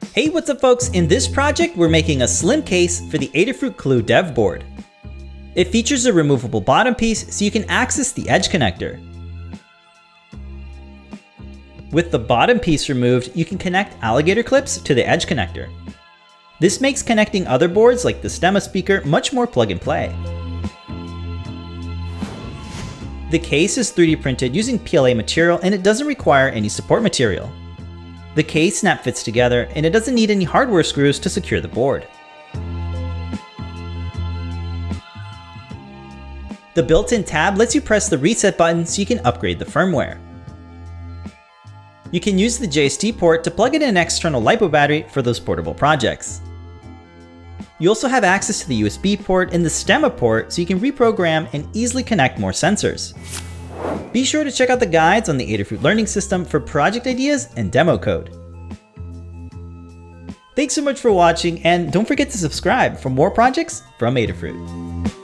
Hey, what's up folks? In this project, we're making a slim case for the Adafruit Clue dev board. It features a removable bottom piece so you can access the edge connector. With the bottom piece removed, you can connect alligator clips to the edge connector. This makes connecting other boards like the Stemma speaker much more plug and play. The case is 3D printed using PLA material and it doesn't require any support material. The case snap fits together and it doesn't need any hardware screws to secure the board. The built-in tab lets you press the reset button so you can upgrade the firmware. You can use the JST port to plug in an external LiPo battery for those portable projects. You also have access to the USB port and the Stemma port so you can reprogram and easily connect more sensors. Be sure to check out the guides on the Adafruit Learning System for project ideas and demo code. Thanks so much for watching and don't forget to subscribe for more projects from Adafruit.